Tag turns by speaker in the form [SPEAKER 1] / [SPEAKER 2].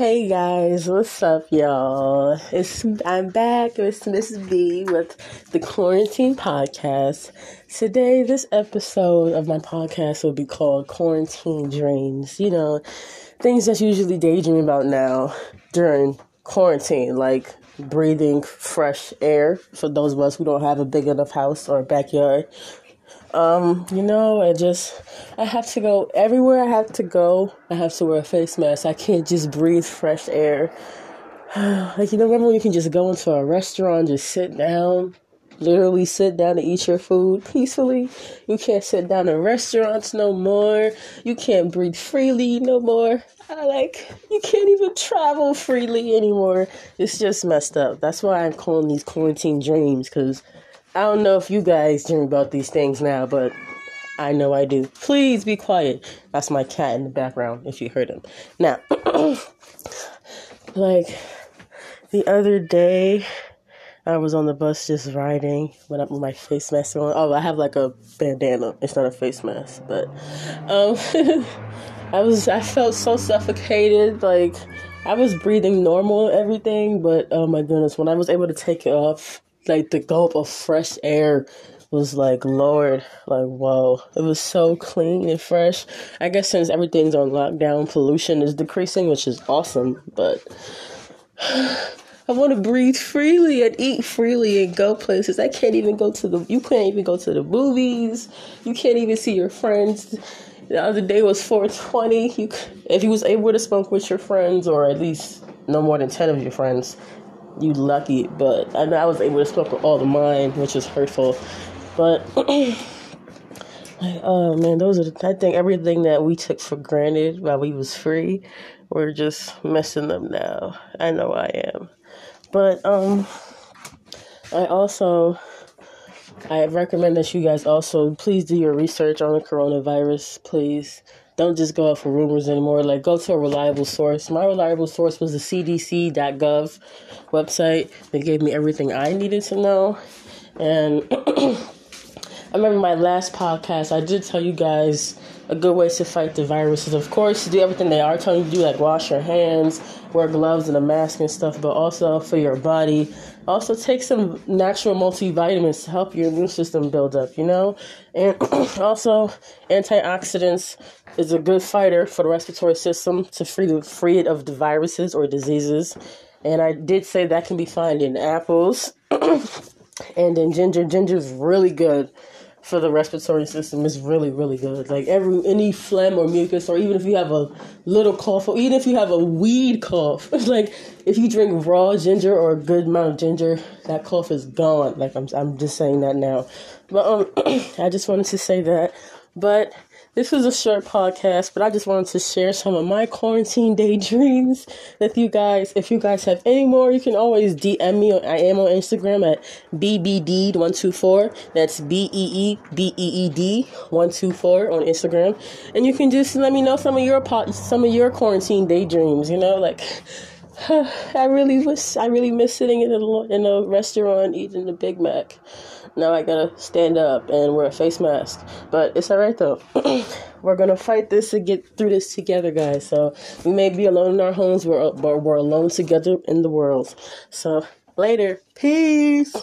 [SPEAKER 1] Hey guys, what's up, y'all? It's I'm back. It's Miss B with the Quarantine Podcast. Today, this episode of my podcast will be called Quarantine Dreams. You know, things that you usually daydream about now during quarantine, like breathing fresh air for those of us who don't have a big enough house or backyard um, you know, I just I have to go everywhere I have to go. I have to wear a face mask. I can't just breathe fresh air. like you know, remember when you can just go into a restaurant, just sit down, literally sit down and eat your food peacefully. You can't sit down in restaurants no more. You can't breathe freely no more. I like you can't even travel freely anymore. It's just messed up. That's why I'm calling these quarantine dreams because I don't know if you guys dream about these things now, but I know I do. Please be quiet. That's my cat in the background if you heard him. Now, like the other day, I was on the bus just riding, went up with my face mask on. Oh, I have like a bandana. It's not a face mask, but um, I was I felt so suffocated. Like I was breathing normal, everything, but oh my goodness, when I was able to take it off like the gulp of fresh air was like lord like whoa. It was so clean and fresh. I guess since everything's on lockdown pollution is decreasing which is awesome but i want to breathe freely and eat freely and go places. I can't even go to the you can't even go to the movies. You can't even see your friends. The other day was 420 you if you was able to smoke with your friends or at least no more than 10 of your friends you lucky. But I I was able to smoke all the mine, which is hurtful. But like, oh man, those are the, I think everything that we took for granted while we was free, we're just messing them now. I know I am. But um, I also I recommend that you guys also please do your research on the coronavirus, please don't just go off for rumors anymore. Like, go to a reliable source. My reliable source was the CDC.gov website. They gave me everything I needed to know. And I remember my last podcast, I did tell you guys a good way to fight the viruses. Of course, do everything they are telling you to do, like wash your hands, wear gloves and a mask and stuff, but also for your body. Also, take some natural multivitamins to help your immune system build up, you know? And also, antioxidants is a good fighter for the respiratory system to free, free it of the viruses or diseases. And I did say that can be found in apples and in ginger. Ginger is really good for the respiratory system is really really good. Like every any phlegm or mucus, or even if you have a little cough, or even if you have a weed cough, like if you drink raw ginger or a good amount of ginger, that cough is gone. Like I'm I'm just saying that now, but um, I just wanted to say that. But this was a short podcast, but I just wanted to share some of my quarantine daydreams with you guys. If you guys have any more, you can always DM me. I am on Instagram at BBD124. That's B E E B E E D 124 on Instagram. And you can just let me know some of your some of your quarantine daydreams, you know, like I really was I really miss sitting in a in a restaurant eating a Big Mac. Now I gotta stand up and wear a face mask. But it's alright though. we're gonna fight this and get through this together, guys. So we may be alone in our homes, but we're, we're alone together in the world. So later. Peace.